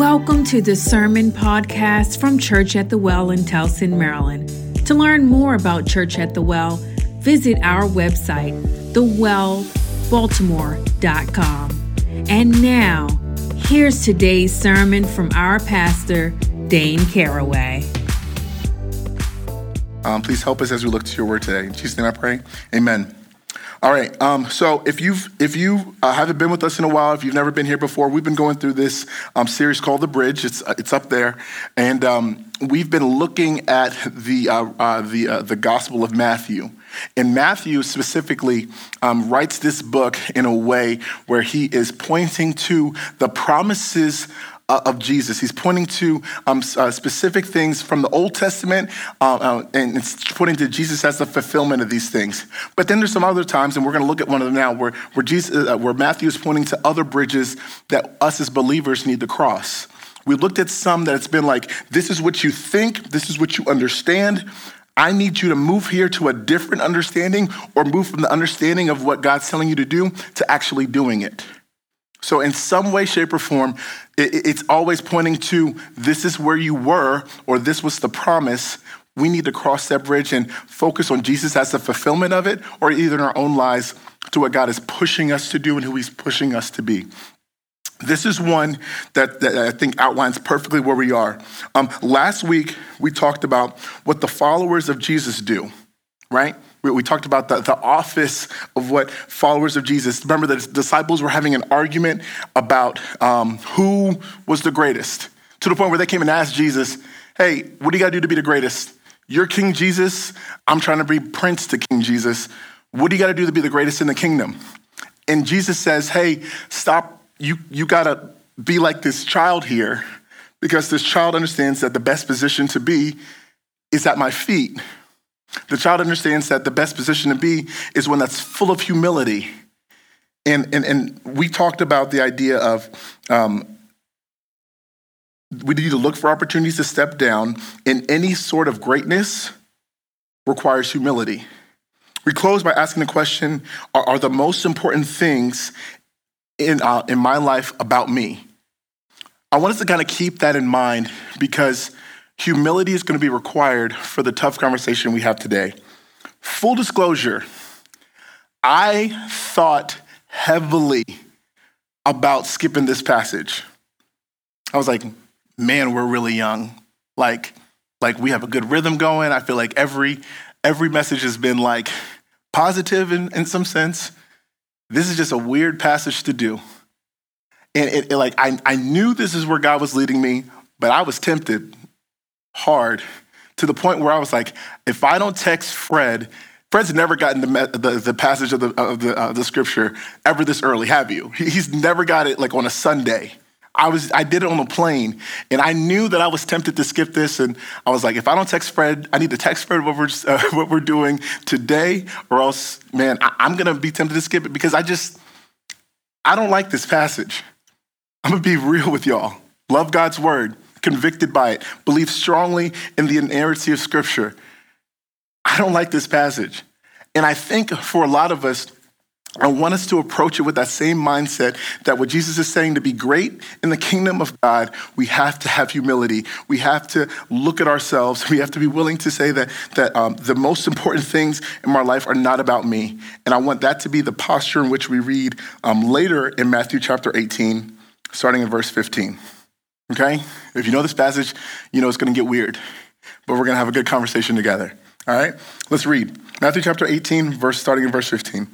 Welcome to the Sermon Podcast from Church at the Well in Towson, Maryland. To learn more about Church at the Well, visit our website, thewellbaltimore.com. And now, here's today's sermon from our pastor, Dayne Carraway. Um, please help us as we look to your word today. In Jesus' name I pray. Amen. All right. Um, so if you've if you uh, haven't been with us in a while, if you've never been here before, we've been going through this um, series called The Bridge. It's uh, it's up there, and um, we've been looking at the uh, uh the uh, the Gospel of Matthew. And Matthew specifically um, writes this book in a way where he is pointing to the promises of Jesus. He's pointing to um, uh, specific things from the Old Testament uh, uh and it's pointing to Jesus as the fulfillment of these things. But then there's some other times, and we're going to look at one of them now, where, where, Jesus, uh, where Matthew is pointing to other bridges that us as believers need to cross. We looked at some that it's been like, this is what you think, this is what you understand. I need you to move here to a different understanding or move from the understanding of what God's telling you to do to actually doing it. So, in some way, shape, or form, it's always pointing to this is where you were, or this was the promise. We need to cross that bridge and focus on Jesus as the fulfillment of it, or either in our own lives to what God is pushing us to do and who He's pushing us to be. This is one that, that I think outlines perfectly where we are. Um, last week, we talked about what the followers of Jesus do, right? We, we talked about the, the office of what followers of Jesus. Remember, the disciples were having an argument about um, who was the greatest, to the point where they came and asked Jesus, Hey, what do you got to do to be the greatest? You're King Jesus. I'm trying to be Prince to King Jesus. What do you got to do to be the greatest in the kingdom? And Jesus says, Hey, stop. You, you got to be like this child here because this child understands that the best position to be is at my feet. The child understands that the best position to be is one that's full of humility. And, and, and we talked about the idea of um, we need to look for opportunities to step down, and any sort of greatness requires humility. We close by asking the question Are, are the most important things in, uh, in my life about me? I want us to kind of keep that in mind because humility is going to be required for the tough conversation we have today. Full disclosure, I thought heavily about skipping this passage. I was like, man, we're really young. Like, like we have a good rhythm going. I feel like every every message has been like positive in, in some sense. This is just a weird passage to do. And it, it, like I, I knew this is where God was leading me, but I was tempted hard to the point where I was like, if I don't text Fred, Fred's never gotten the, the, the passage of the, of the, the scripture ever this early, have you? He's never got it like on a Sunday. I was I did it on a plane, and I knew that I was tempted to skip this, and I was like, if I don't text Fred, I need to text Fred what we're uh, what we're doing today, or else, man, I, I'm gonna be tempted to skip it because I just I don't like this passage. I'm gonna be real with y'all. Love God's word, convicted by it, believe strongly in the inerrancy of Scripture. I don't like this passage. And I think for a lot of us, I want us to approach it with that same mindset that what Jesus is saying to be great in the kingdom of God, we have to have humility. We have to look at ourselves. We have to be willing to say that, that um, the most important things in my life are not about me. And I want that to be the posture in which we read um, later in Matthew chapter 18, starting in verse 15. Okay? If you know this passage, you know it's going to get weird, but we're going to have a good conversation together. All right? Let's read Matthew chapter 18, verse starting in verse 15.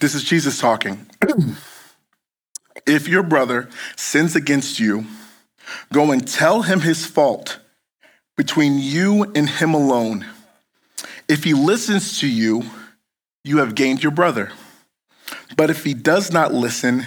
This is Jesus talking. if your brother sins against you, go and tell him his fault between you and him alone. If he listens to you, you have gained your brother. But if he does not listen,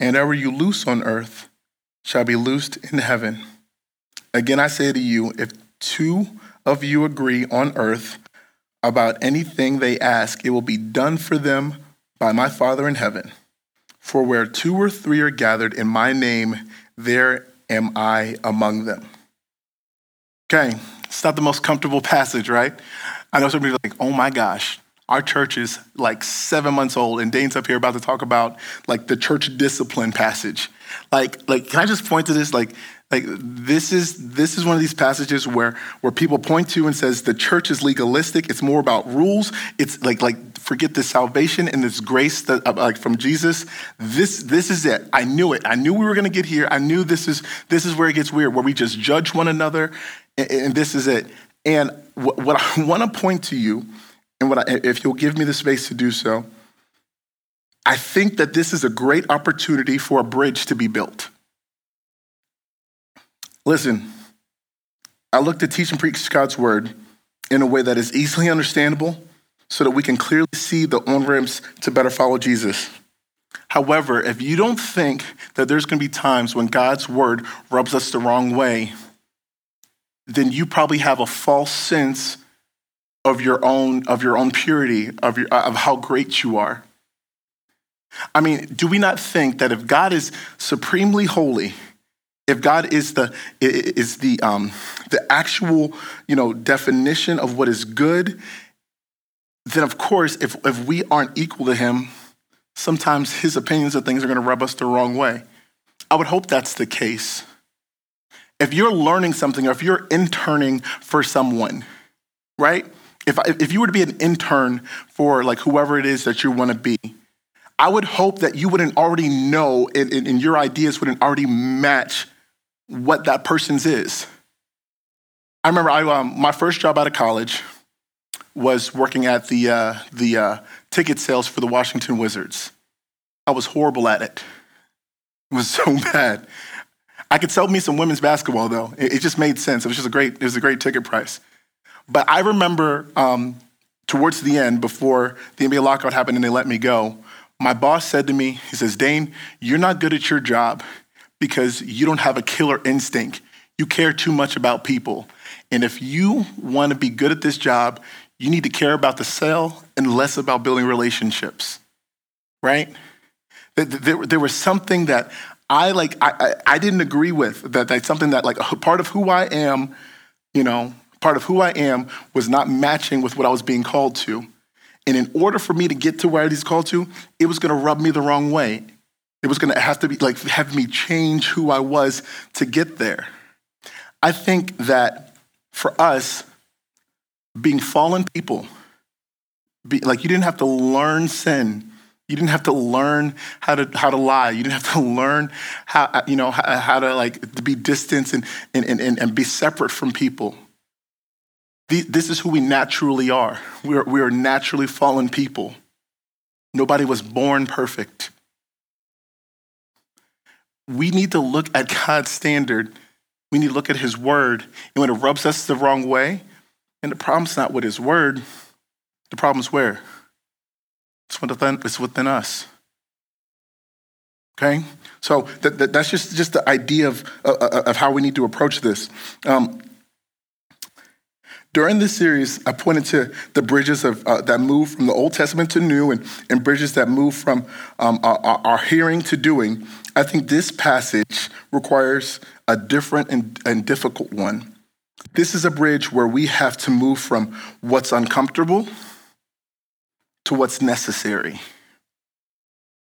and whatever you loose on earth shall be loosed in heaven. Again, I say to you, if two of you agree on earth about anything they ask, it will be done for them by my Father in heaven. For where two or three are gathered in my name, there am I among them. Okay, it's not the most comfortable passage, right? I know some somebody's like, oh my gosh, our church is like seven months old, and Dayne's up here about to talk about like the church discipline passage. Like, like, can I just point to this? Like, like this is this is one of these passages where where people point to and says the church is legalistic. It's more about rules. It's like like forget the salvation and this grace that uh, like from Jesus. This this is it. I knew it. I knew we were going to get here. I knew this is this is where it gets weird, where we just judge one another, and, and this is it. And what I want to point to you, and what I, if you'll give me the space to do so, I think that this is a great opportunity for a bridge to be built. Listen, I look to teach and preach God's word in a way that is easily understandable so that we can clearly see the on ramps to better follow Jesus. However, if you don't think that there's going to be times when God's word rubs us the wrong way, then you probably have a false sense of your own of your own purity of your of how great you are. I mean, do we not think that if God is supremely holy, if God is the is the um, the actual you know definition of what is good, then of course if if we aren't equal to Him, sometimes His opinions of things are going to rub us the wrong way. I would hope that's the case. If you're learning something, or if you're interning for someone, right? If if you were to be an intern for like whoever it is that you want to be, I would hope that you wouldn't already know and, and your ideas wouldn't already match what that person's is. I remember I, um, my first job out of college was working at the, uh, the uh, ticket sales for the Washington Wizards. I was horrible at it. It was so bad. I could sell me some women's basketball though. It, it just made sense. It was just a great, it was a great ticket price. But I remember um, towards the end, before the NBA lockout happened and they let me go, my boss said to me, he says, Dayne, you're not good at your job because you don't have a killer instinct. You care too much about people. And if you want to be good at this job, you need to care about the sale and less about building relationships, right? There, was something that I like, I, I didn't agree with, that that's something that like a part of who I am, you know, part of who I am was not matching with what I was being called to. And in order for me to get to where I was called to, it was going to rub me the wrong way. It was going to have to be like have me change who I was to get there. I think that for us, being fallen people, be, like you didn't have to learn sin. You didn't have to learn how to how to lie. You didn't have to learn how you know how, how to like be distant and, and, and, and be separate from people. This is who we naturally are. We are, we are naturally fallen people. Nobody was born perfect. We need to look at God's standard. We need to look at His word. And when it rubs us the wrong way, and the problem's not with His word, the problem's where? It's within, it's within us. Okay? So that, that, that's just, just the idea of, of how we need to approach this. Um, during this series, I pointed to the bridges of, uh, that move from the Old Testament to New and, and bridges that move from um, our, our, hearing to doing. I think this passage requires a different and, and difficult one. This is a bridge where we have to move from what's uncomfortable to what's necessary.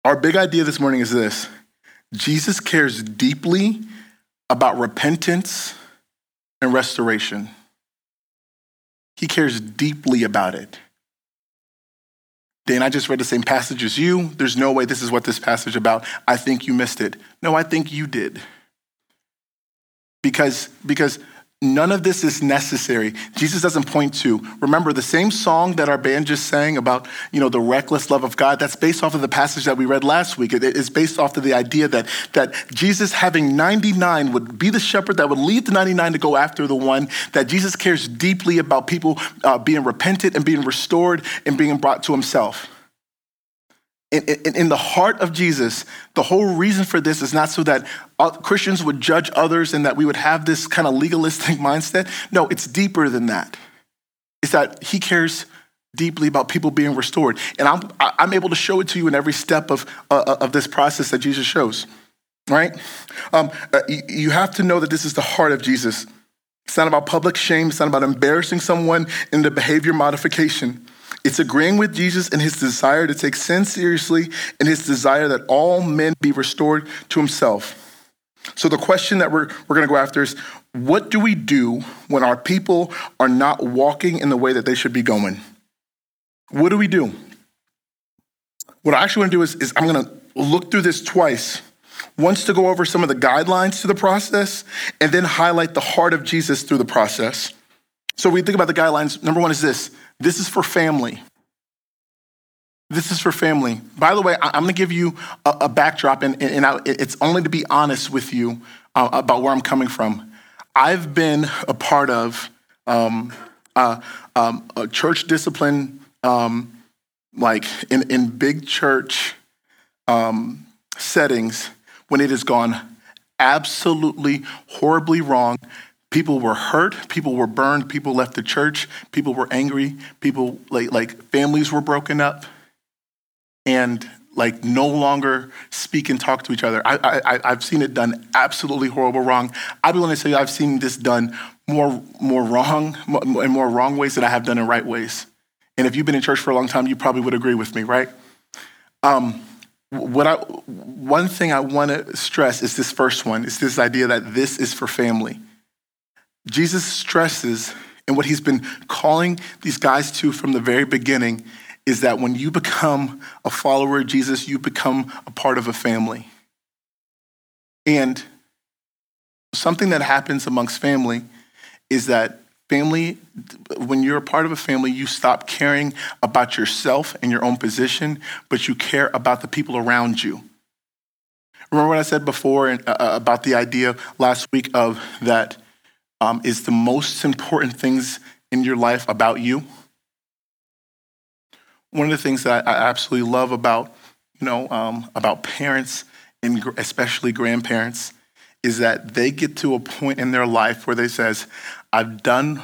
Our big idea this morning is this Jesus cares deeply about repentance and restoration. He cares deeply about it. Dan, I just read the same passage as you. There's no way this is what this passage about. I think you missed it. No, I think you did. Because, because None of this is necessary. Jesus doesn't point to. Remember the same song that our band just sang about, you know, the reckless love of God. That's based off of the passage that we read last week. It is based off of the idea that that Jesus having 99 would be the shepherd that would leave the 99 to go after the one. That Jesus cares deeply about people uh, being repentant and being restored and being brought to Himself. In, in, in, the heart of Jesus, the whole reason for this is not so that Christians would judge others and that we would have this kind of legalistic mindset. No, it's deeper than that. It's that he cares deeply about people being restored. And I'm, I'm able to show it to you in every step of, uh, of this process that Jesus shows, right? Um, uh, you have to know that this is the heart of Jesus. It's not about public shame, it's not about embarrassing someone in the behavior modification. It's agreeing with Jesus in his desire to take sin seriously and his desire that all men be restored to himself. So, the question that we're, we're going to go after is what do we do when our people are not walking in the way that they should be going? What do we do? What I actually want to do is, is I'm going to look through this twice. Once to go over some of the guidelines to the process, and then highlight the heart of Jesus through the process. So, we think about the guidelines. Number one is this this is for family. This is for family. By the way, I'm going to give you a, a backdrop, and, and I, it's only to be honest with you uh, about where I'm coming from. I've been a part of um, uh, um, a church discipline, um, like in, in big church um, settings, when it has gone absolutely horribly wrong people were hurt. People were burned. People left the church. People were angry. People like, like families were broken up and like no longer speak and talk to each other. I, I, i've seen it done absolutely horrible wrong. I'd be willing to say i've seen this done more more wrong in more wrong ways than i have done in right ways. And if you've been in church for a long time you probably would agree with me right? Um, what I, one thing I want to stress is this first one. It's this idea that this is for family. Jesus stresses, and what he's been calling these guys to from the very beginning is that when you become a follower of Jesus, you become a part of a family. And something that happens amongst family is that family, when you're a part of a family, you stop caring about yourself and your own position, but you care about the people around you. Remember what I said before uh, uh, about the idea last week of that um, is the most important things in your life about you. One of the things that I absolutely love about, you know, um, about parents and especially grandparents is that they get to a point in their life where they says, I've done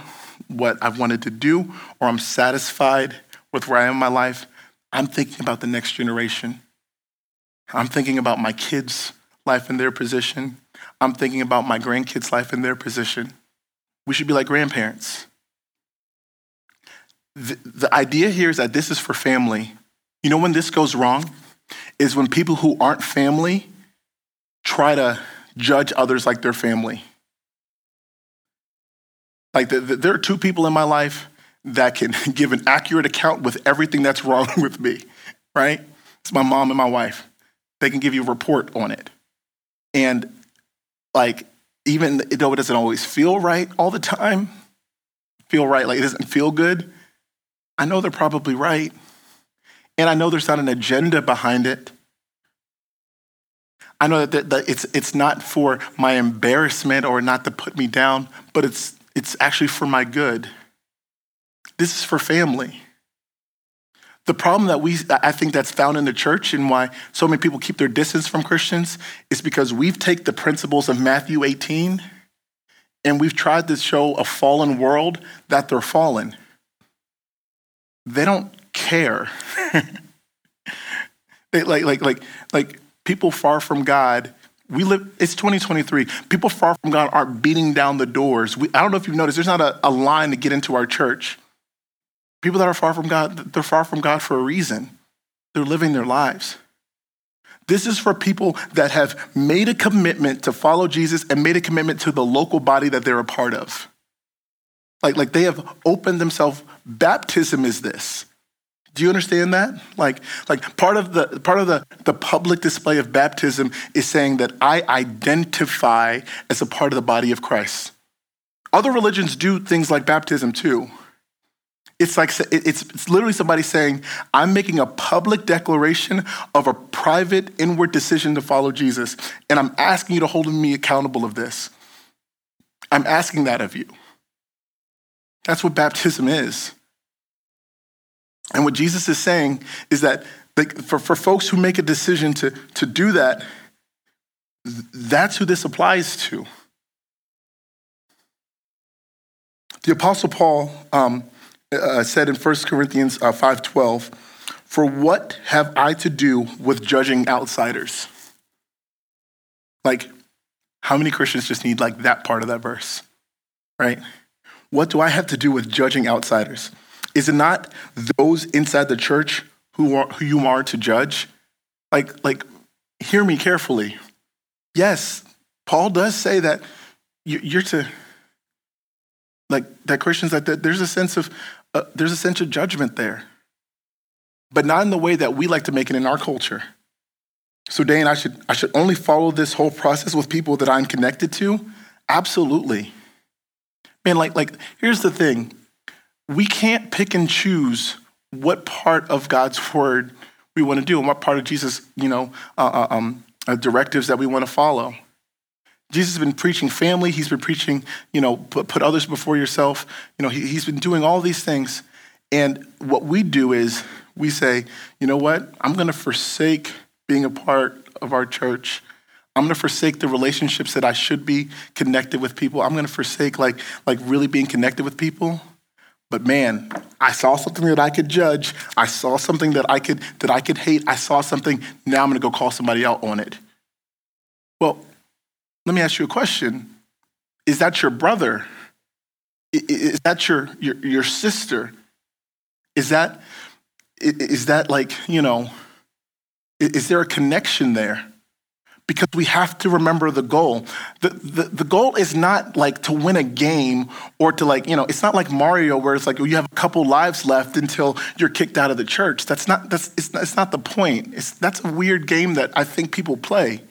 what I've wanted to do, or I'm satisfied with where I am in my life. I'm thinking about the next generation. I'm thinking about my kids' life in their position. I'm thinking about my grandkids' life in their position. We should be like grandparents. The, the idea here is that this is for family. You know when this goes wrong? Is when people who aren't family try to judge others like their family. Like the, the, there are two people in my life that can give an accurate account with everything that's wrong with me, right? It's my mom and my wife. They can give you a report on it. And like even though it doesn't always feel right all the time, feel right, like it doesn't feel good, I know they're probably right. And I know there's not an agenda behind it. I know that, that it's, it's not for my embarrassment or not to put me down, but it's, it's actually for my good. This is for family. The problem that we, I think that's found in the church and why so many people keep their distance from Christians is because we've taken the principles of Matthew 18 and we've tried to show a fallen world that they're fallen. They don't care. they, like, like, like, like people far from God we live it's 2023 people far from god aren't beating down the doors we, i don't know if you've noticed there's not a, a, line to get into our church People that are far from God, they're far from God for a reason. They're living their lives. This is for people that have made a commitment to follow Jesus and made a commitment to the local body that they're a part of. Like, like they have opened themselves. Baptism is this. Do you understand that? Like, like part of the part of the, the public display of baptism is saying that I identify as a part of the body of Christ. Other religions do things like baptism too. It's like it's, it's literally somebody saying, I'm making a public declaration of a private inward decision to follow Jesus, and I'm asking you to hold me accountable of this. I'm asking that of you. That's what baptism is. And what Jesus is saying is that like for, for folks who make a decision to, to do that, that's who this applies to. The Apostle Paul um, uh, said in 1 Corinthians uh, 5.12, For what have I to do with judging outsiders? Like, how many Christians just need like that part of that verse, right? What do I have to do with judging outsiders? Is it not those inside the church who, are, who you are to judge? Like, like, hear me carefully. Yes, Paul does say that you're to, like, that Christians, that there's a sense of, uh, there's a sense of judgment there, but not in the way that we like to make it in our culture. So, Dayne, I should, I should only follow this whole process with people that I'm connected to? Absolutely. Man, like, like, here's the thing we can't pick and choose what part of God's word we want to do and what part of Jesus, you know, uh, uh, um, uh, directives that we want to follow. Jesus has been preaching family. He's been preaching, you know, put, put others before yourself. You know, he, he's been doing all these things. And what we do is we say, you know what? I'm going to forsake being a part of our church. I'm going to forsake the relationships that I should be connected with people. I'm going to forsake like like really being connected with people. But man, I saw something that I could judge. I saw something that I could that I could hate. I saw something. Now I'm going to go call somebody out on it. Well, let me ask you a question. Is that your brother? Is that your your, your sister? Is that is that like, you know, is there a connection there? because we have to remember the goal. The, the, the, goal is not like to win a game or to like, you know, it's not like Mario where it's like you have a couple lives left until you're kicked out of the church. That's not, that's, it's it's not the point. It's, that's a weird game that I think people play.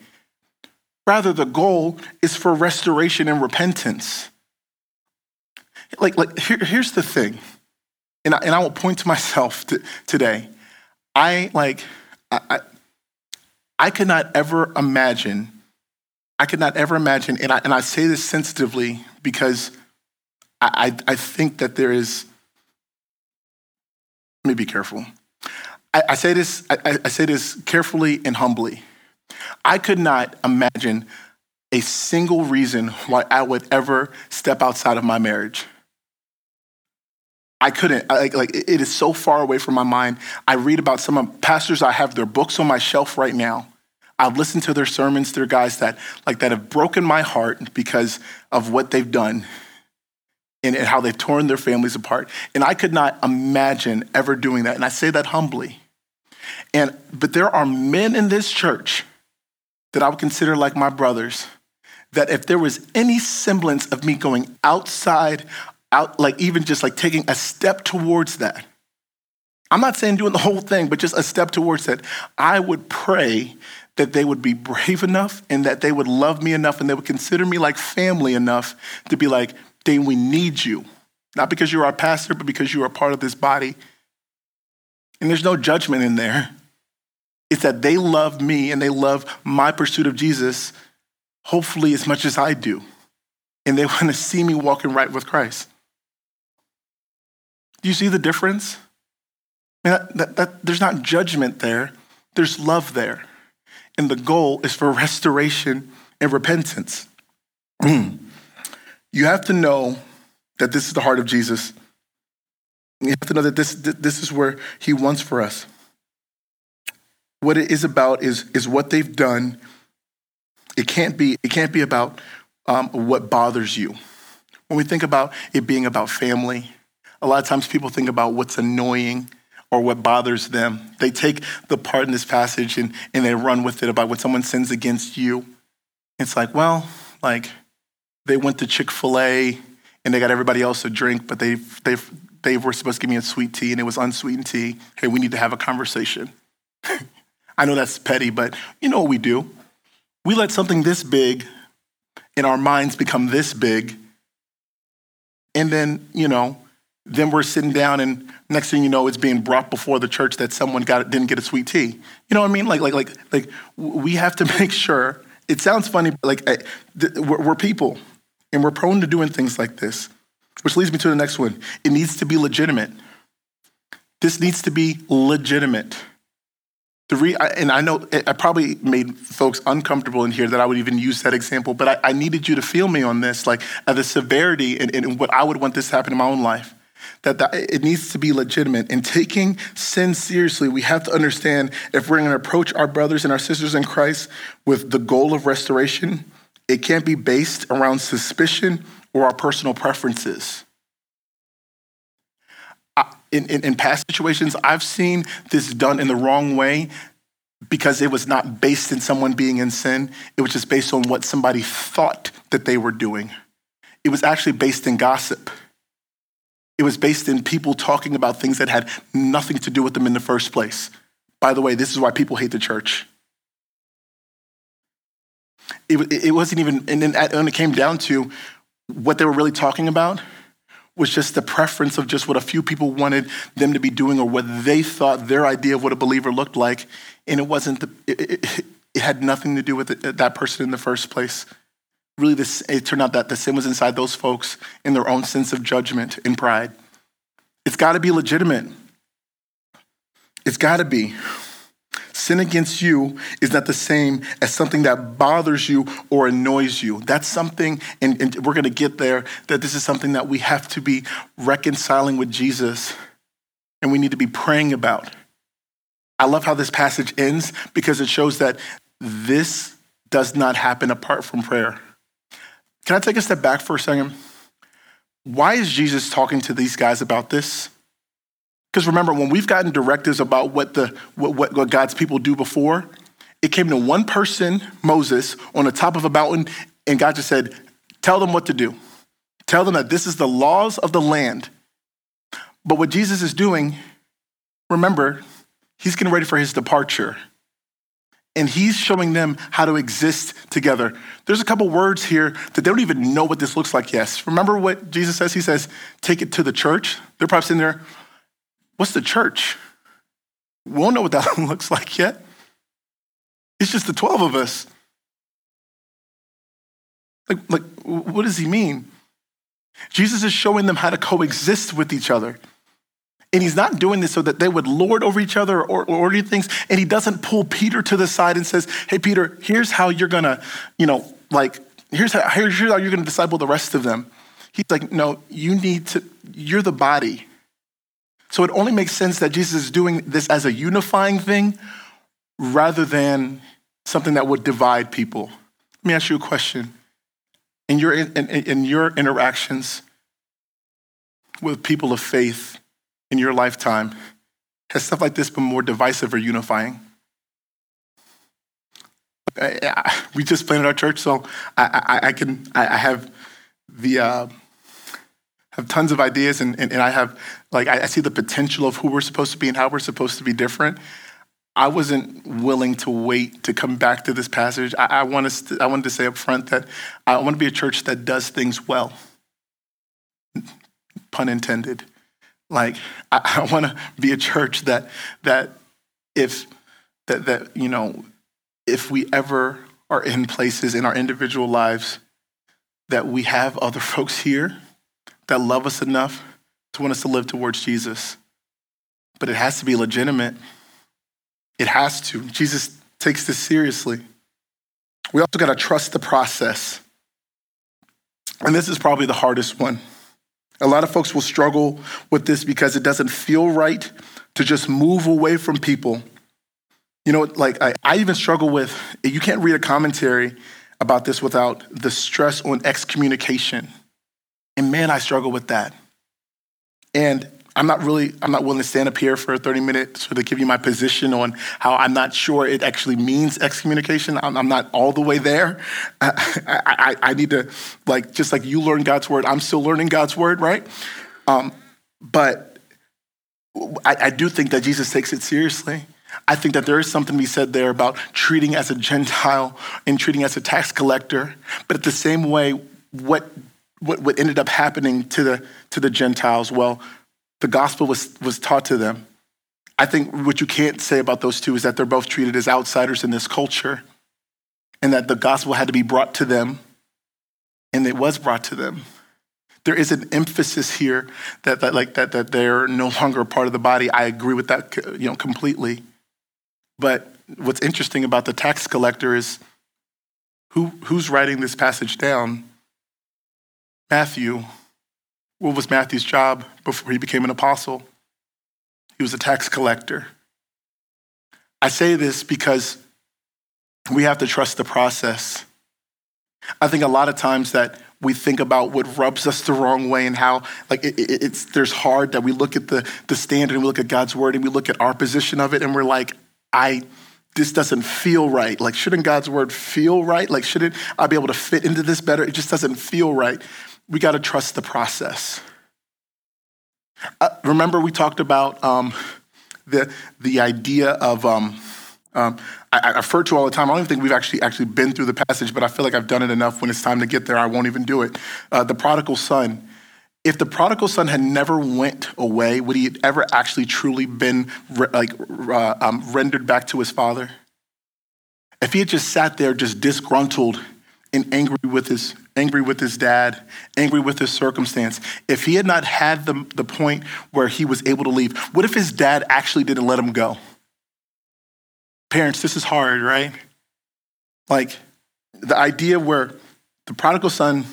Rather, the goal is for restoration and repentance. Like, like here, here's the thing, and I, and I will point to myself to, today. I like, I, I could not ever imagine, I could not ever imagine, and I, and I say this sensitively because I, I, I think that there is, let me be careful. I, I say this, I, I say this carefully and humbly. I could not imagine a single reason why I would ever step outside of my marriage. I couldn't. I, like, it is so far away from my mind. I read about some of pastors. I have their books on my shelf right now. I've listened to their sermons. They're guys that like that have broken my heart because of what they've done and, and how they've torn their families apart. And I could not imagine ever doing that. And I say that humbly. And but there are men in this church that I would consider like my brothers that if there was any semblance of me going outside out like even just like taking a step towards that I'm not saying doing the whole thing, but just a step towards that. I would pray that they would be brave enough and that they would love me enough and they would consider me like family enough to be like, Dayne, we need you. Not because you're our pastor, but because you are part of this body. And there's no judgment in there. It's that they love me and they love my pursuit of Jesus, hopefully, as much as I do. And they want to see me walking right with Christ. Do you see the difference? That, that, that, there's not judgment there, there's love there and the goal is for restoration and repentance. you have to know that this is the heart of Jesus. You have to know that this, this is where he wants for us. What it is about is, is what they've done. It can't be, it can't be about um, what bothers you. When we think about it being about family, a lot of times people think about what's annoying or what bothers them. They take the part in this passage and, and they run with it about when someone sins against you. It's like, well, like they went to Chick fil A and they got everybody else a drink, but they, they, they were supposed to give me a sweet tea and it was unsweetened tea. Hey, we need to have a conversation. I know that's petty, but you know what we do? We let something this big in our minds become this big. And then, you know, then we're sitting down and next thing you know it's being brought before the church that someone got didn't get a sweet tea you know what i mean like like like like we have to make sure it sounds funny but like we're, we're people and we're prone to doing things like this which leads me to the next one it needs to be legitimate this needs to be legitimate The re- and I know I probably made folks uncomfortable in here that I would even use that example, but I, I needed you to feel me on this, like uh, the severity and, and what I would want this to happen in my own life. That, that it needs to be legitimate. And taking sin seriously, we have to understand if we're going to approach our brothers and our sisters in Christ with the goal of restoration, it can't be based around suspicion or our personal preferences. In, in, in, past situations, I've seen this done in the wrong way because it was not based in someone being in sin. It was just based on what somebody thought that they were doing. It was actually based in gossip. It was based in people talking about things that had nothing to do with them in the first place. By the way, this is why people hate the church. It, it wasn't even, and then it came down to what they were really talking about, was just the preference of just what a few people wanted them to be doing or what they thought their idea of what a believer looked like. And it wasn't, the, it, it, it had nothing to do with it, that person in the first place. Really, this, it turned out that the sin was inside those folks in their own sense of judgment and pride. It's got to be legitimate. It's got to be. Sin against you is not the same as something that bothers you or annoys you. That's something, and, and we're going to get there, that this is something that we have to be reconciling with Jesus and we need to be praying about. I love how this passage ends because it shows that this does not happen apart from prayer. Can I take a step back for a second? Why is Jesus talking to these guys about this? Because remember, when we've gotten directives about what, the, what, what, God's people do before, it came to one person, Moses, on the top of a mountain, and God just said, Tell them what to do. Tell them that this is the laws of the land. But what Jesus is doing, remember, he's getting ready for his departure. And he's showing them how to exist together. There's a couple words here that they don't even know what this looks like Yes, Remember what Jesus says? He says, Take it to the church. They're probably sitting there, What's the church? We won't know what that looks like yet. It's just the 12 of us. Like, like, what does he mean? Jesus is showing them how to coexist with each other. And he's not doing this so that they would lord over each other or, or order things. And he doesn't pull Peter to the side and says, Hey, Peter, here's how you're going to, you know, like, here's how, here's how you're going to disciple the rest of them. He's like, No, you need to, you're the body. So it only makes sense that Jesus is doing this as a unifying thing rather than something that would divide people. Let me ask you a question. In your, in, in your interactions with people of faith in your lifetime, has stuff like this been more divisive or unifying? We just planted our church, so I, I, I can I have the uh, have tons of ideas and, and, and I have, like, I, I, see the potential of who we're supposed to be and how we're supposed to be different. I wasn't willing to wait to come back to this passage. I, I, want to, I wanted to say up front that I want to be a church that does things well. Pun intended. Like, I, I want to be a church that, that if, that, that, you know, if we ever are in places in our individual lives that we have other folks here that love us enough to want us to live towards Jesus. But it has to be legitimate. It has to. Jesus takes this seriously. We also got to trust the process. And this is probably the hardest one. A lot of folks will struggle with this because it doesn't feel right to just move away from people. You know, like I, I even struggle with, you can't read a commentary about this without the stress on excommunication. And man, I struggle with that. And I'm not really, I'm not willing to stand up here for 30 minutes to give you my position on how I'm not sure it actually means excommunication. I'm, I'm not all the way there. I, I, I, need to, like, just like you learn God's word, I'm still learning God's word, right? Um, but I, I do think that Jesus takes it seriously. I think that there is something to be said there about treating as a Gentile and treating as a tax collector. But at the same way, what what, what ended up happening to the, to the Gentiles? Well, the gospel was, was taught to them. I think what you can't say about those two is that they're both treated as outsiders in this culture and that the gospel had to be brought to them, and it was brought to them. There is an emphasis here that, that like that, that they're no longer a part of the body. I agree with that you know, completely. But what's interesting about the tax collector is who, who's writing this passage down? Matthew. What was Matthew's job before he became an apostle? He was a tax collector. I say this because we have to trust the process. I think a lot of times that we think about what rubs us the wrong way and how like it, it, it's there's hard that we look at the the standard and we look at God's word and we look at our position of it and we're like I this doesn't feel right. Like shouldn't God's word feel right? Like shouldn't I be able to fit into this better? It just doesn't feel right. We got to trust the process. Uh, remember we talked about um, the the idea of um, um, I, I, refer to all the time. I don't even think we've actually actually been through the passage, but I feel like I've done it enough. When it's time to get there, I won't even do it. Uh, the prodigal son. If the prodigal son had never went away, would he ever actually truly been re- like uh, um, rendered back to his father? If he had just sat there, just disgruntled and angry with his angry with his dad, angry with his circumstance, if he had not had the, the point where he was able to leave, what if his dad actually didn't let him go? Parents, this is hard, right? Like the idea where the prodigal son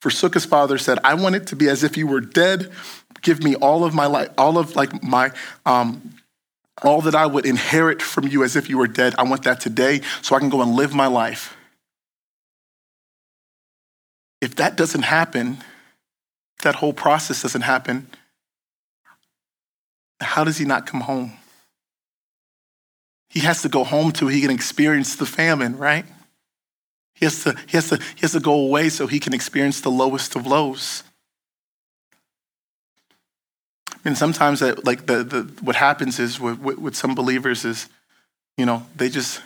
forsook his father, said, I want it to be as if you were dead. Give me all of my life, all of like my, um, all that I would inherit from you as if you were dead. I want that today so I can go and live my life. If that doesn't happen, if that whole process doesn't happen, how does he not come home? He has to go home till he can experience the famine, right? He has to, he has to, he has to go away so he can experience the lowest of lows. And sometimes that, like the, the, what happens is with, with some believers is, you know, they just,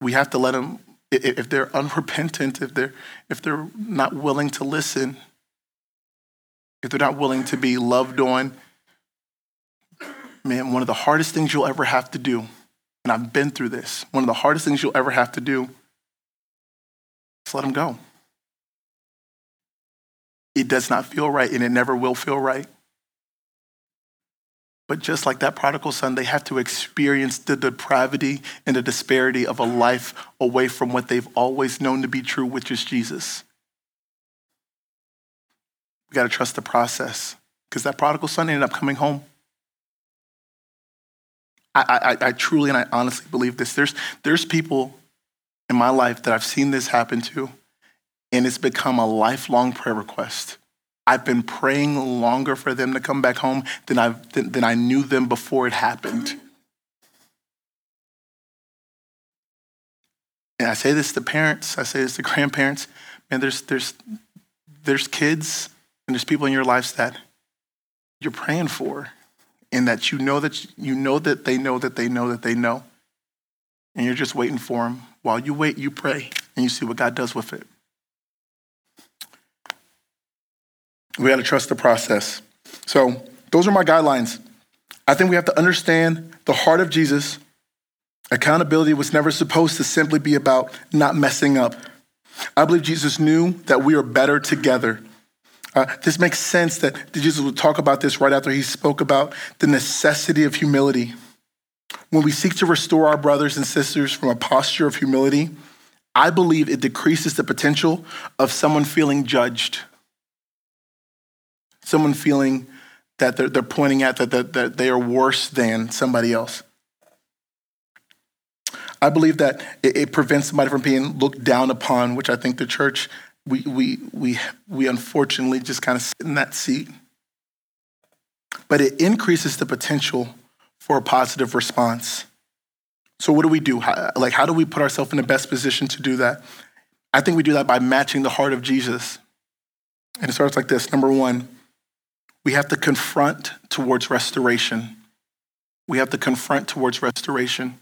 we have to let them, if they're unrepentant, if they're, if they're not willing to listen, if they're not willing to be loved on, man, one of the hardest things you'll ever have to do, and I've been through this, one of the hardest things you'll ever have to do is let them go. It does not feel right, and it never will feel right. But just like that prodigal son, they have to experience the depravity and the disparity of a life away from what they've always known to be true, which is Jesus. We got to trust the process because that prodigal son ended up coming home. I, I, I truly and I honestly believe this. There's, there's people in my life that I've seen this happen to, and it's become a lifelong prayer request. I've been praying longer for them to come back home than, I've, than, than I knew them before it happened. And I say this to parents, I say this to grandparents. Man, there's, there's, there's kids and there's people in your lives that you're praying for and that you know that you know that they know that they know that they know. And you're just waiting for them. While you wait, you pray and you see what God does with it. We got to trust the process. So, those are my guidelines. I think we have to understand the heart of Jesus. Accountability was never supposed to simply be about not messing up. I believe Jesus knew that we are better together. Uh, this makes sense that Jesus would talk about this right after he spoke about the necessity of humility. When we seek to restore our brothers and sisters from a posture of humility, I believe it decreases the potential of someone feeling judged, someone feeling that they're, they're pointing at that, that, that they are worse than somebody else. I believe that it, it prevents somebody from being looked down upon, which I think the church we, we, we, we unfortunately just kind of sit in that seat. But it increases the potential for a positive response. So, what do we do? How, like, how do we put ourselves in the best position to do that? I think we do that by matching the heart of Jesus. And it starts like this Number one, we have to confront towards restoration. We have to confront towards restoration.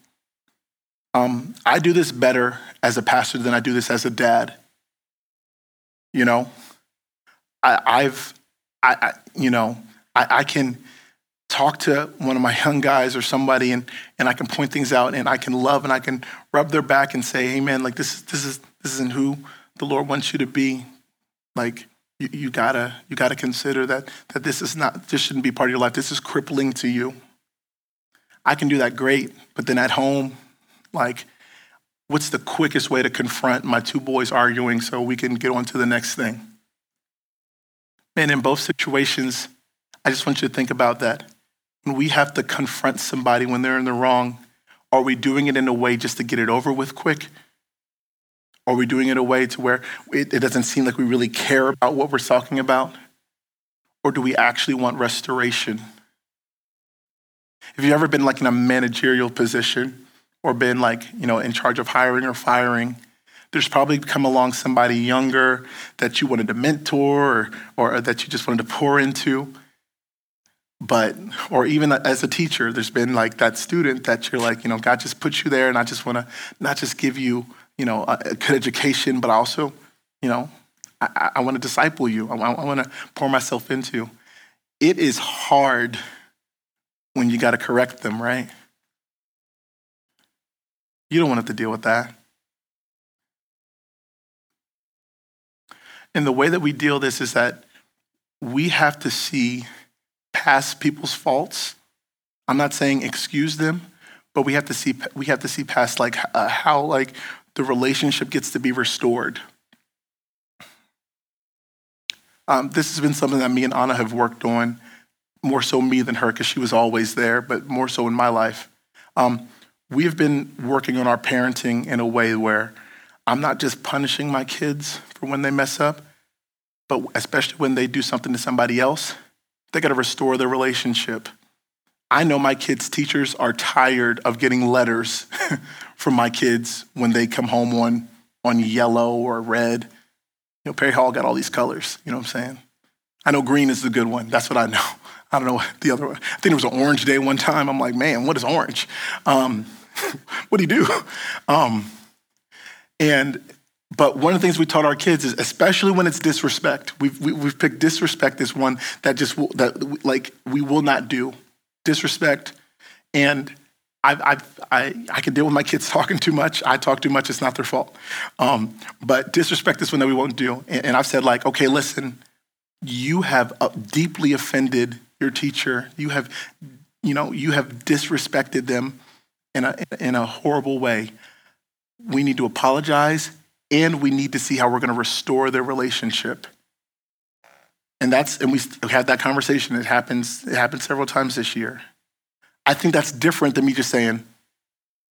Um, I do this better as a pastor than I do this as a dad. You know, I, have I, I, you know, I, I can talk to one of my young guys or somebody and, and I can point things out and I can love and I can rub their back and say, hey man, like this, this is, this isn't who the Lord wants you to be. Like you, you gotta, you gotta consider that, that this is not, this shouldn't be part of your life. This is crippling to you. I can do that great, but then at home, like, what's the quickest way to confront my two boys arguing so we can get on to the next thing? Man, in both situations, I just want you to think about that. When we have to confront somebody when they're in the wrong, are we doing it in a way just to get it over with quick? Are we doing it in a way to where it, it doesn't seem like we really care about what we're talking about? Or do we actually want restoration? Have you ever been like in a managerial position or been like, you know, in charge of hiring or firing? There's probably come along somebody younger that you wanted to mentor or, or that you just wanted to pour into. But, or even as a teacher, there's been like that student that you're like, you know, God just put you there and I just want to not just give you, you know, a, good education, but also, you know, I, I want to disciple you. I, I want to pour myself into. It is hard when you got to correct them, right? You don't want to have to deal with that. And the way that we deal this is that we have to see past people's faults. I'm not saying excuse them, but we have to see we have to see past like uh, how like the relationship gets to be restored. Um, this has been something that me and Anna have worked on, more so me than her because she was always there, but more so in my life. Um, we have been working on our parenting in a way where I'm not just punishing my kids for when they mess up, but especially when they do something to somebody else, they got to restore their relationship. I know my kids' teachers are tired of getting letters from my kids when they come home on, on yellow or red. You know, Perry Hall got all these colors, you know what I'm saying? I know green is the good one. That's what I know. I don't know the other one. I think it was an orange day one time. I'm like, man, what is orange? Um, what do you do? Um, and but one of the things we taught our kids is, especially when it's disrespect, we've, we, have we have picked disrespect as one that just that like we will not do disrespect. And I've, I've, i I, can deal with my kids talking too much. I talk too much. It's not their fault. Um, but disrespect is one that we won't do. And, and I've said like, okay, listen, you have uh, deeply offended your teacher. You have, you know, you have disrespected them in a, in a horrible way. We need to apologize and we need to see how we're going to restore their relationship. And that's and we had that conversation. It happens. It happened several times this year. I think that's different than me just saying,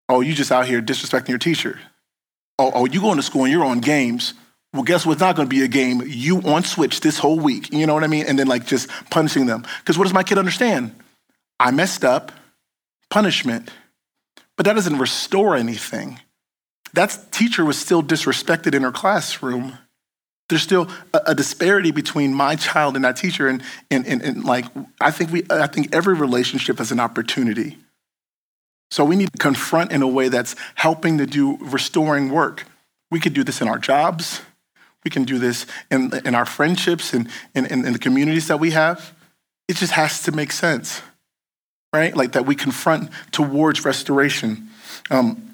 "Oh, you just out here disrespecting your teacher." Oh, oh, you going to school and you're on games. Well, guess what's not going to be a game? You on Switch this whole week. You know what I mean? And then like just punishing them. Because what does my kid understand? I messed up. Punishment. But that doesn't restore anything. That teacher was still disrespected in her classroom. There's still a, a disparity between my child and that teacher. And, and, and, and like, I think, we, I think every relationship is an opportunity. So we need to confront in a way that's helping to do restoring work. We could do this in our jobs. We can do this in, in our friendships and in, in, in the communities that we have. It just has to make sense, right? Like that we confront towards restoration. Um,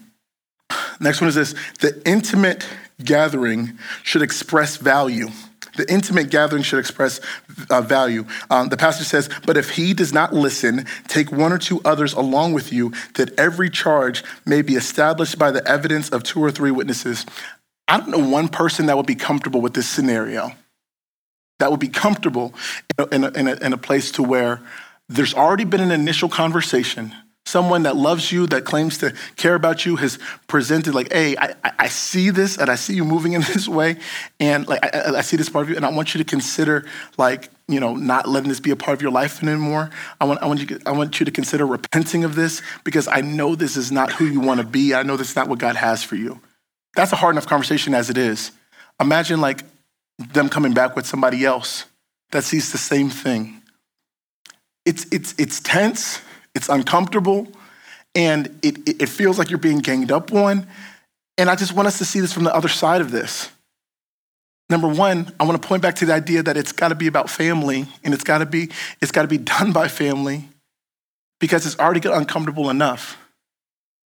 Next one is this the intimate gathering should express value. The intimate gathering should express uh, value. Um, the pastor says, But if he does not listen, take one or two others along with you, that every charge may be established by the evidence of two or three witnesses. I don't know one person that would be comfortable with this scenario, that would be comfortable in a, in a, in a place to where there's already been an initial conversation someone that loves you, that claims to care about you, has presented like, hey, I, I see this and I see you moving in this way. And like, I, I see this part of you and I want you to consider like, you know, not letting this be a part of your life anymore. I want, I want, you, I want you to consider repenting of this because I know this is not who you want to be. I know this is not what God has for you. That's a hard enough conversation as it is. Imagine like them coming back with somebody else that sees the same thing. It's, it's, it's tense it's uncomfortable, and it, it feels like you're being ganged up on. And I just want us to see this from the other side of this. Number one, I want to point back to the idea that it's got to be about family, and it's got to be it's got to be done by family, because it's already got uncomfortable enough.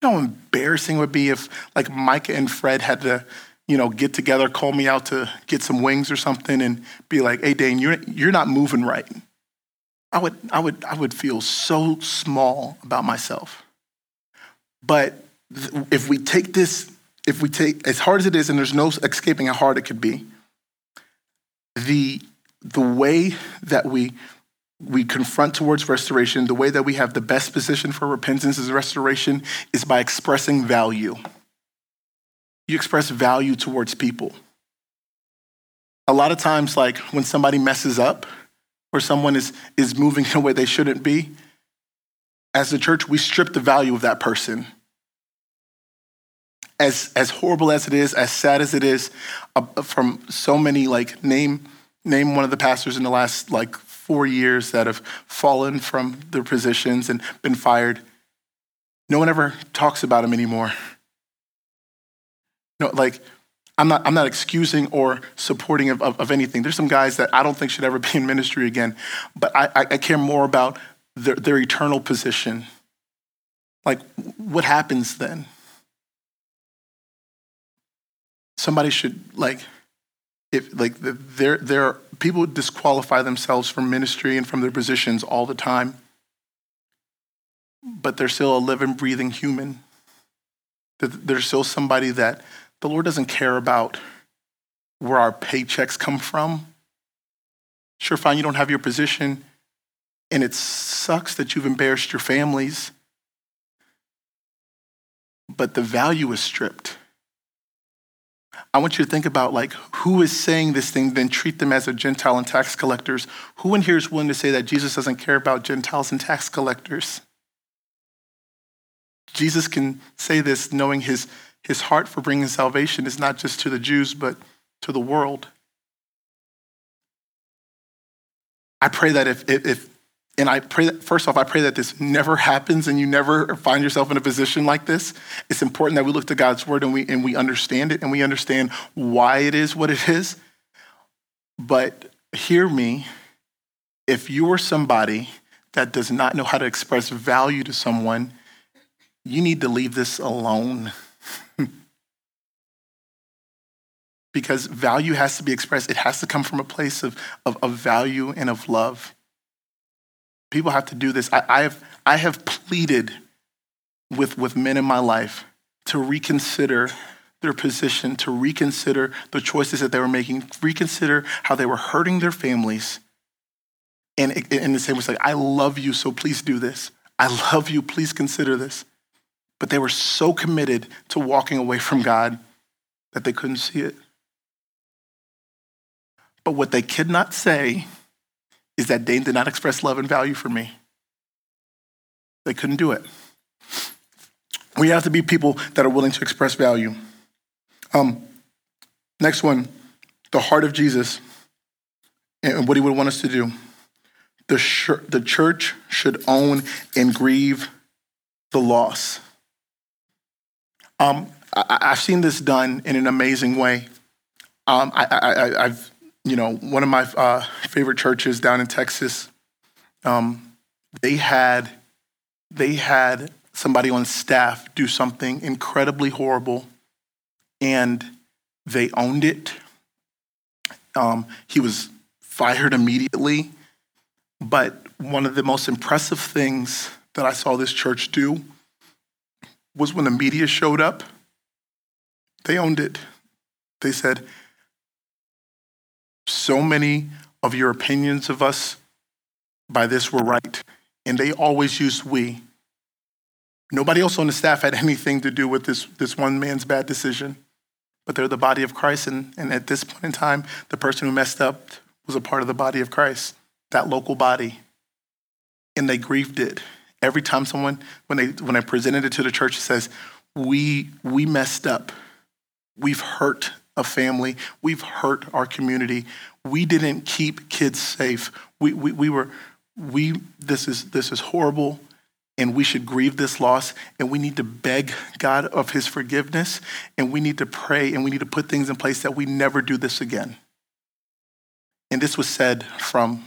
You know how embarrassing it would be if like Micah and Fred had to, you know, get together, call me out to get some wings or something, and be like, "Hey, Dayne, you're you're not moving right." I would, I would, I would feel so small about myself. But if we take this, if we take, as hard as it is, and there's no escaping how hard it could be, the, the way that we, we confront towards restoration, the way that we have the best position for repentance is restoration, is by expressing value. You express value towards people. A lot of times, like when somebody messes up or someone is, is moving in a way they shouldn't be, as the church, we strip the value of that person. As, as horrible as it is, as sad as it is, uh, from so many, like, name, name one of the pastors in the last, like, four years that have fallen from their positions and been fired. No one ever talks about them anymore. No, like, I'm not, I'm not excusing or supporting of, of, of, anything. There's some guys that I don't think should ever be in ministry again, but I, I care more about their, their eternal position. Like, what happens then? Somebody should, like, if, like, there, there are, people disqualify themselves from ministry and from their positions all the time, but they're still a living, breathing human. There's still somebody that the Lord doesn't care about where our paychecks come from. Sure, fine, you don't have your position, and it sucks that you've embarrassed your families, but the value is stripped. I want you to think about like who is saying this thing, then treat them as a Gentile and tax collectors. Who in here is willing to say that Jesus doesn't care about Gentiles and tax collectors? Jesus can say this knowing his his heart for bringing salvation is not just to the Jews, but to the world. I pray that if, if, and I pray that, first off, I pray that this never happens and you never find yourself in a position like this. It's important that we look to God's word and we, and we understand it and we understand why it is what it is. But hear me, if you are somebody that does not know how to express value to someone, you need to leave this alone. Because value has to be expressed. It has to come from a place of, of, of value and of love. People have to do this. I, I, have, I have pleaded with, with men in my life to reconsider their position, to reconsider the choices that they were making, reconsider how they were hurting their families. And in the same way, like, I love you, so please do this. I love you, please consider this. But they were so committed to walking away from God that they couldn't see it. But what they could not say is that Dayne did not express love and value for me. They couldn't do it. We have to be people that are willing to express value. Um, next one, the heart of Jesus and what he would want us to do. The, sh- the church should own and grieve the loss. Um, I- have seen this done in an amazing way. Um, I- have you know, one of my uh, favorite churches down in Texas, um, they had they had somebody on staff do something incredibly horrible, and they owned it. Um, he was fired immediately, but one of the most impressive things that I saw this church do was when the media showed up. They owned it. They said, so many of your opinions of us by this were right, and they always used we. Nobody else on the staff had anything to do with this, this one man's bad decision, but they're the body of Christ, and, and at this point in time, the person who messed up was a part of the body of Christ, that local body. And they grieved it. Every time someone, when they when I presented it to the church, it says, We we messed up. We've hurt a family. We've hurt our community. We didn't keep kids safe. We, we, we were, we, this is, this is horrible and we should grieve this loss and we need to beg God of his forgiveness and we need to pray and we need to put things in place that we never do this again. And this was said from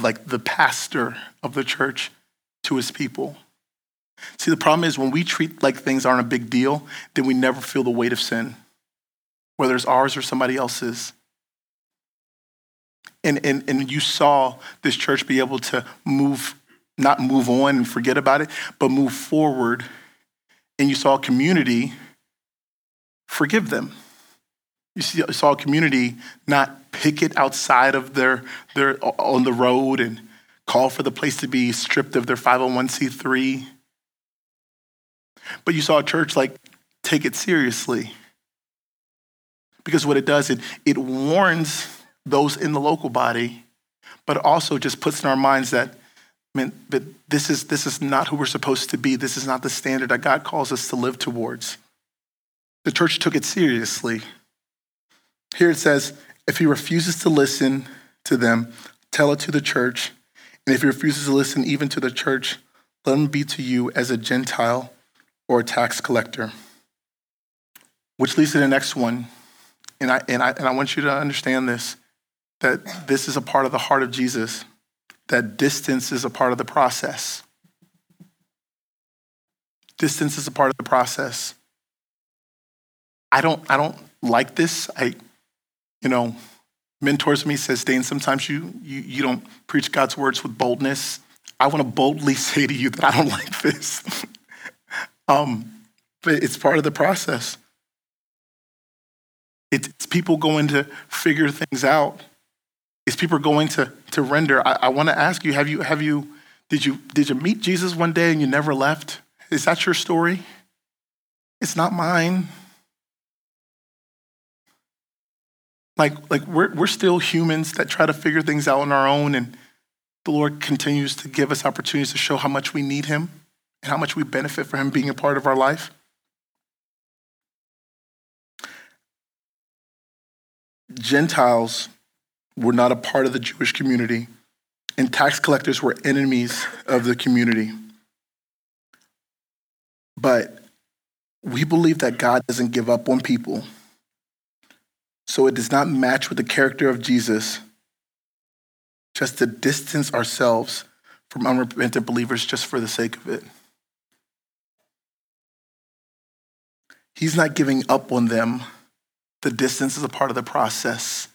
like the pastor of the church to his people. See, the problem is when we treat like things aren't a big deal, then we never feel the weight of sin whether it's ours or somebody else's. And, and, and you saw this church be able to move, not move on and forget about it, but move forward and you saw a community forgive them. You see saw a community not picket outside of their, their on the road and call for the place to be stripped of their 501c3. But you saw a church like take it seriously. Because what it does, it, it warns those in the local body, but also just puts in our minds that, man, this is, this is not who we're supposed to be. This is not the standard that God calls us to live towards. The church took it seriously. Here it says, if he refuses to listen to them, tell it to the church. And if he refuses to listen even to the church, let him be to you as a Gentile or a tax collector. Which leads to the next one. And I, and I, and I want you to understand this that this is a part of the heart of Jesus, that distance is a part of the process. Distance is a part of the process. I don't, I don't like this. I, you know, mentors me says, Dayne, sometimes you, you, you don't preach God's words with boldness. I want to boldly say to you that I don't like this. um, but it's part of the process. It's people going to figure things out. It's people going to, to render. I, I want to ask you, have you, have you, did you, did you meet Jesus one day and you never left? Is that your story? It's not mine. Like, like we're, we're still humans that try to figure things out on our own, and the Lord continues to give us opportunities to show how much we need Him and how much we benefit from Him being a part of our life. Gentiles were not a part of the Jewish community, and tax collectors were enemies of the community. But we believe that God doesn't give up on people so it does not match with the character of Jesus just to distance ourselves from unrepentant believers just for the sake of it. He's not giving up on them. The distance is a part of the process.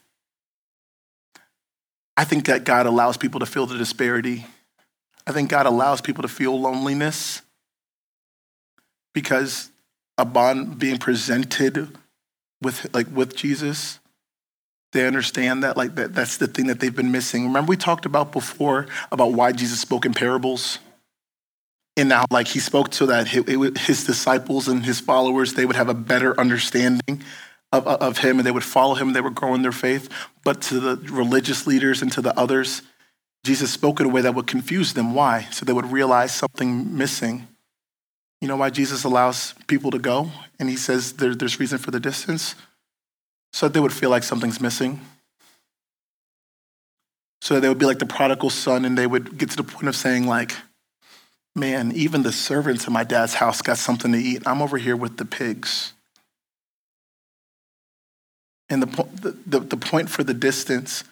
I think that God allows people to feel the disparity. I think God allows people to feel loneliness because upon being presented with like with Jesus, they understand that like that, that's the thing that they've been missing. Remember we talked about before about why Jesus spoke in parables? And now like he spoke so that his disciples and his followers, they would have a better understanding of, of him and they would follow him and they would grow in their faith. But to the religious leaders and to the others, Jesus spoke in a way that would confuse them. Why? So they would realize something missing. You know why Jesus allows people to go and he says there, there's reason for the distance? So that they would feel like something's missing. So that they would be like the prodigal son and they would get to the point of saying, like, man, even the servants in my dad's house got something to eat. I'm over here with the pigs. And the, the, the, point for the distance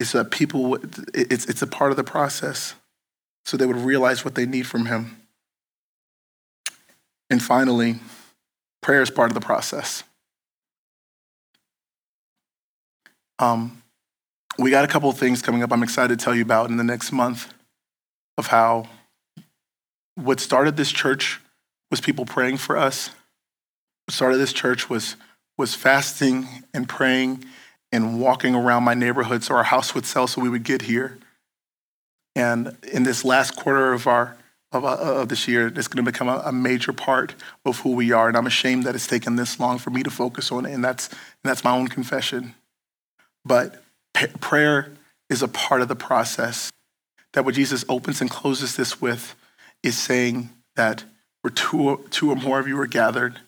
is that people, it's, it's a part of the process so they would realize what they need from Him. And finally, prayer is part of the process. Um, we got a couple of things coming up I'm excited to tell you about in the next month of how what started this church was people praying for us. What started this church was, was fasting and praying and walking around my neighborhood so our house would sell so we would get here. And in this last quarter of our of, uh, of this year, it's going to become a, a, major part of who we are. And I'm ashamed that it's taken this long for me to focus on it. And that's, and that's my own confession. But p- prayer is a part of the process. That what Jesus opens and closes this with is saying that where two, two or more of you are gathered,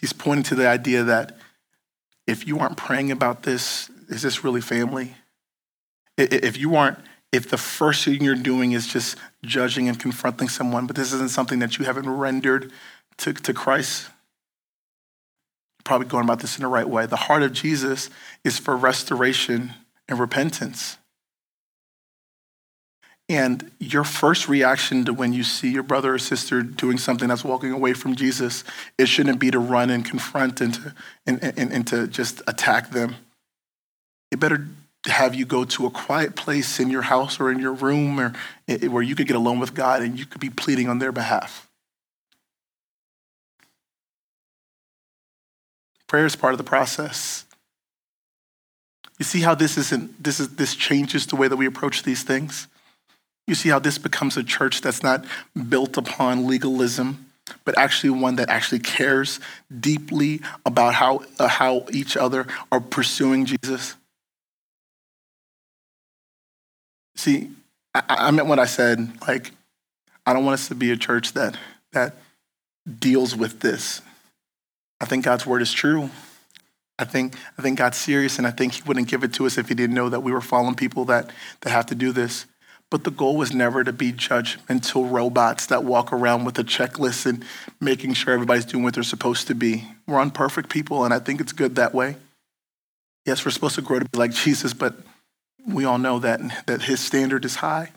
he's pointing to the idea that if you aren't praying about this, is this really family? If you aren't if the first thing you're doing is just judging and confronting someone, but this isn't something that you haven't rendered to, to Christ, probably going about this in the right way. The heart of Jesus is for restoration and repentance. And your first reaction to when you see your brother or sister doing something that's walking away from Jesus, it shouldn't be to run and confront and to, and, and, and to just attack them. It better have you go to a quiet place in your house or in your room or eh, where you could get alone with God and you could be pleading on their behalf. Prayer is part of the process. You see how this isn't this is this changes the way that we approach these things? You see how this becomes a church that's not built upon legalism, but actually one that actually cares deeply about how uh, how each other are pursuing Jesus. See, I, I meant what I said. Like, I don't want us to be a church that that deals with this. I think God's word is true. I think I think God's serious, and I think He wouldn't give it to us if He didn't know that we were fallen people that that have to do this. But the goal was never to be judgmental robots that walk around with a checklist and making sure everybody's doing what they're supposed to be. We're unperfect people, and I think it's good that way. Yes, we're supposed to grow to be like Jesus, but we all know that, that his standard is high.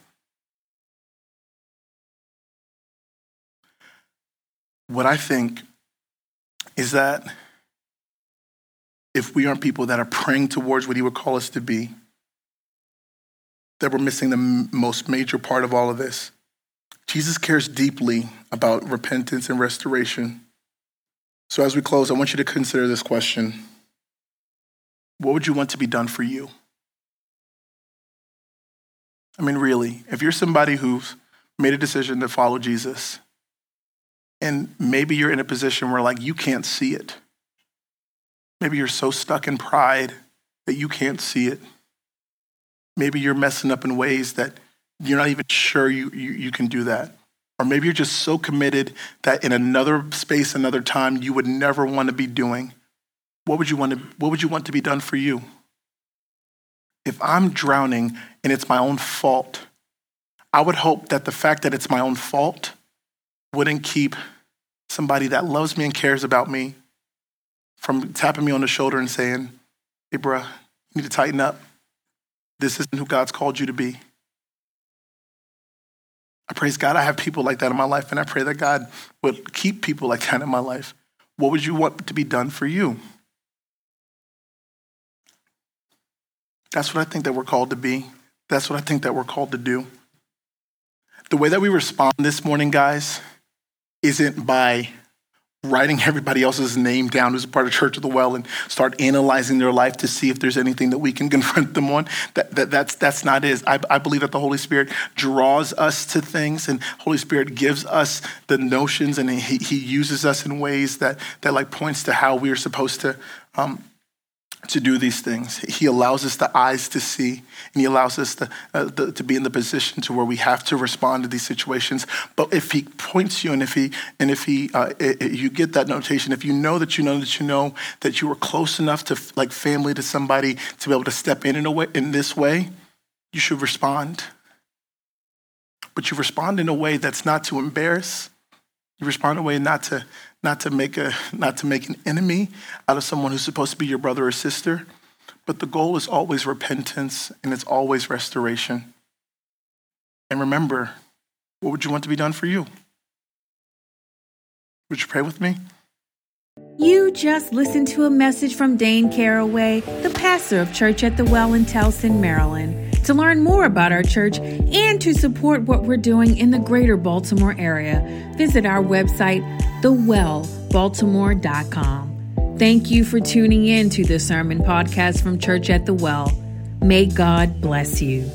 What I think is that if we aren't people that are praying towards what he would call us to be, that we're missing the most major part of all of this. Jesus cares deeply about repentance and restoration. So, as we close, I want you to consider this question What would you want to be done for you? I mean, really, if you're somebody who's made a decision to follow Jesus, and maybe you're in a position where, like, you can't see it. Maybe you're so stuck in pride that you can't see it. Maybe you're messing up in ways that you're not even sure you, you, you can do that. Or maybe you're just so committed that in another space, another time, you would never want to be doing. What would you want to, what would you want to be done for you? if I'm drowning and it's my own fault, I would hope that the fact that it's my own fault wouldn't keep somebody that loves me and cares about me from tapping me on the shoulder and saying, hey, bruh, you need to tighten up. This isn't who God's called you to be. I praise God I have people like that in my life, and I pray that God would keep people like that in my life. What would you want to be done for you? That's what I think that we're called to be. That's what I think that we're called to do. The way that we respond this morning, guys, isn't by writing everybody else's name down who's a part of Church of the Well and start analyzing their life to see if there's anything that we can confront them on. That, that, that's, that's not it. I, I believe that the Holy Spirit draws us to things and Holy Spirit gives us the notions and he, he uses us in ways that, that like points to how we are supposed to um, to do these things. He allows us the eyes to see, and He allows us to, uh, the, to be in the position to where we have to respond to these situations. But if He points you, and if He and if He uh, you get that notation, if you know that you know that you know that you were close enough to like family to somebody to be able to step in in a way in this way, you should respond. But you respond in a way that's not to embarrass. You respond in a way not to not to make a not to make an enemy out of someone who's supposed to be your brother or sister but the goal is always repentance and it's always restoration. And remember what would you want to be done for you? Would you pray with me? You just listened to a message from Dayne Carraway, the pastor of Church at the Well in Towson, Maryland. To learn more about our church and to support what we're doing in the greater Baltimore area, visit our website, thewellbaltimore.com. Thank you for tuning in to the sermon podcast from Church at the Well. May God bless you.